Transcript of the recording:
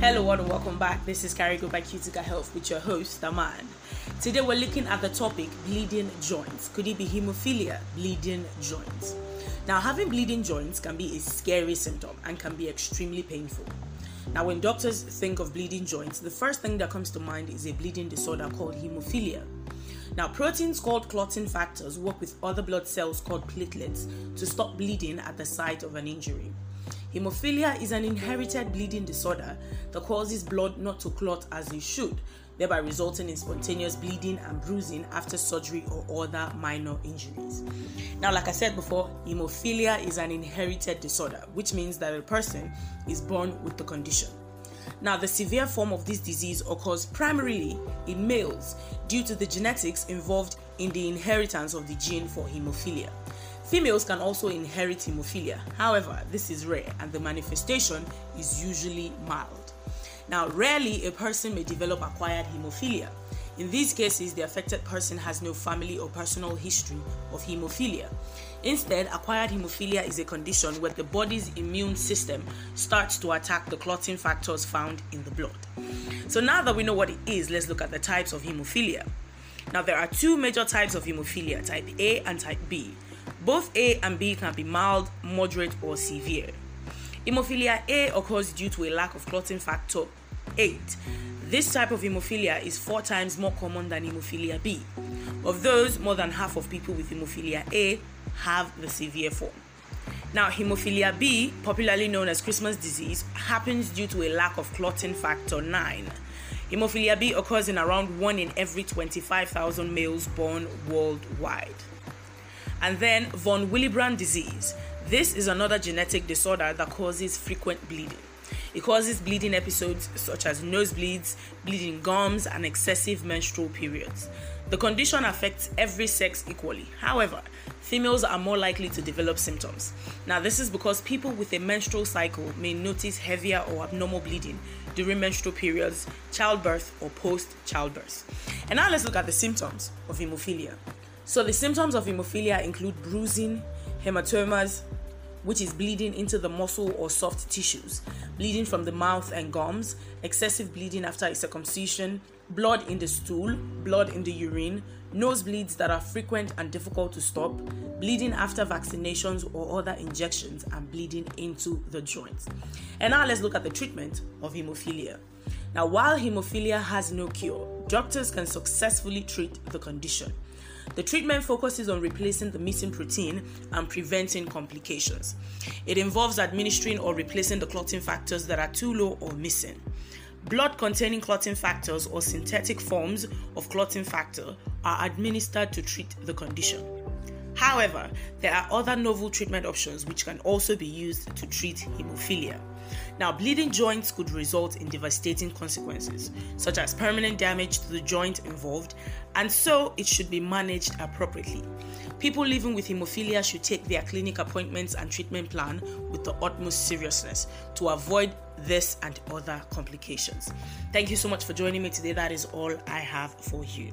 Hello and welcome back. This is Carigo by Cutica Health with your host, Aman. Today we're looking at the topic bleeding joints. Could it be hemophilia? Bleeding joints. Now, having bleeding joints can be a scary symptom and can be extremely painful. Now, when doctors think of bleeding joints, the first thing that comes to mind is a bleeding disorder called hemophilia. Now, proteins called clotting factors work with other blood cells called platelets to stop bleeding at the site of an injury. Hemophilia is an inherited mm. bleeding disorder that causes blood not to clot as it should, thereby resulting in spontaneous bleeding and bruising after surgery or other minor injuries. Now, like I said before, hemophilia is an inherited disorder, which means that a person is born with the condition. Now, the severe form of this disease occurs primarily in males due to the genetics involved in the inheritance of the gene for hemophilia. Females can also inherit hemophilia. However, this is rare and the manifestation is usually mild. Now, rarely a person may develop acquired hemophilia. In these cases, the affected person has no family or personal history of hemophilia. Instead, acquired hemophilia is a condition where the body's immune system starts to attack the clotting factors found in the blood. So, now that we know what it is, let's look at the types of hemophilia. Now, there are two major types of hemophilia type A and type B. Both A and B can be mild, moderate, or severe. Hemophilia A occurs due to a lack of clotting factor 8. This type of hemophilia is four times more common than hemophilia B. Of those, more than half of people with hemophilia A have the severe form. Now, hemophilia B, popularly known as Christmas disease, happens due to a lack of clotting factor 9. Hemophilia B occurs in around 1 in every 25,000 males born worldwide. And then von Willebrand disease. This is another genetic disorder that causes frequent bleeding. It causes bleeding episodes such as nosebleeds, bleeding gums, and excessive menstrual periods. The condition affects every sex equally. However, females are more likely to develop symptoms. Now, this is because people with a menstrual cycle may notice heavier or abnormal bleeding during menstrual periods, childbirth, or post childbirth. And now let's look at the symptoms of hemophilia. So, the symptoms of hemophilia include bruising, hematomas, which is bleeding into the muscle or soft tissues, bleeding from the mouth and gums, excessive bleeding after a circumcision, blood in the stool, blood in the urine, nosebleeds that are frequent and difficult to stop, bleeding after vaccinations or other injections, and bleeding into the joints. And now let's look at the treatment of hemophilia. Now, while hemophilia has no cure, doctors can successfully treat the condition. The treatment focuses on replacing the missing protein and preventing complications. It involves administering or replacing the clotting factors that are too low or missing. Blood containing clotting factors or synthetic forms of clotting factor are administered to treat the condition. However, there are other novel treatment options which can also be used to treat hemophilia. Now, bleeding joints could result in devastating consequences, such as permanent damage to the joint involved, and so it should be managed appropriately. People living with hemophilia should take their clinic appointments and treatment plan with the utmost seriousness to avoid this and other complications. Thank you so much for joining me today. That is all I have for you.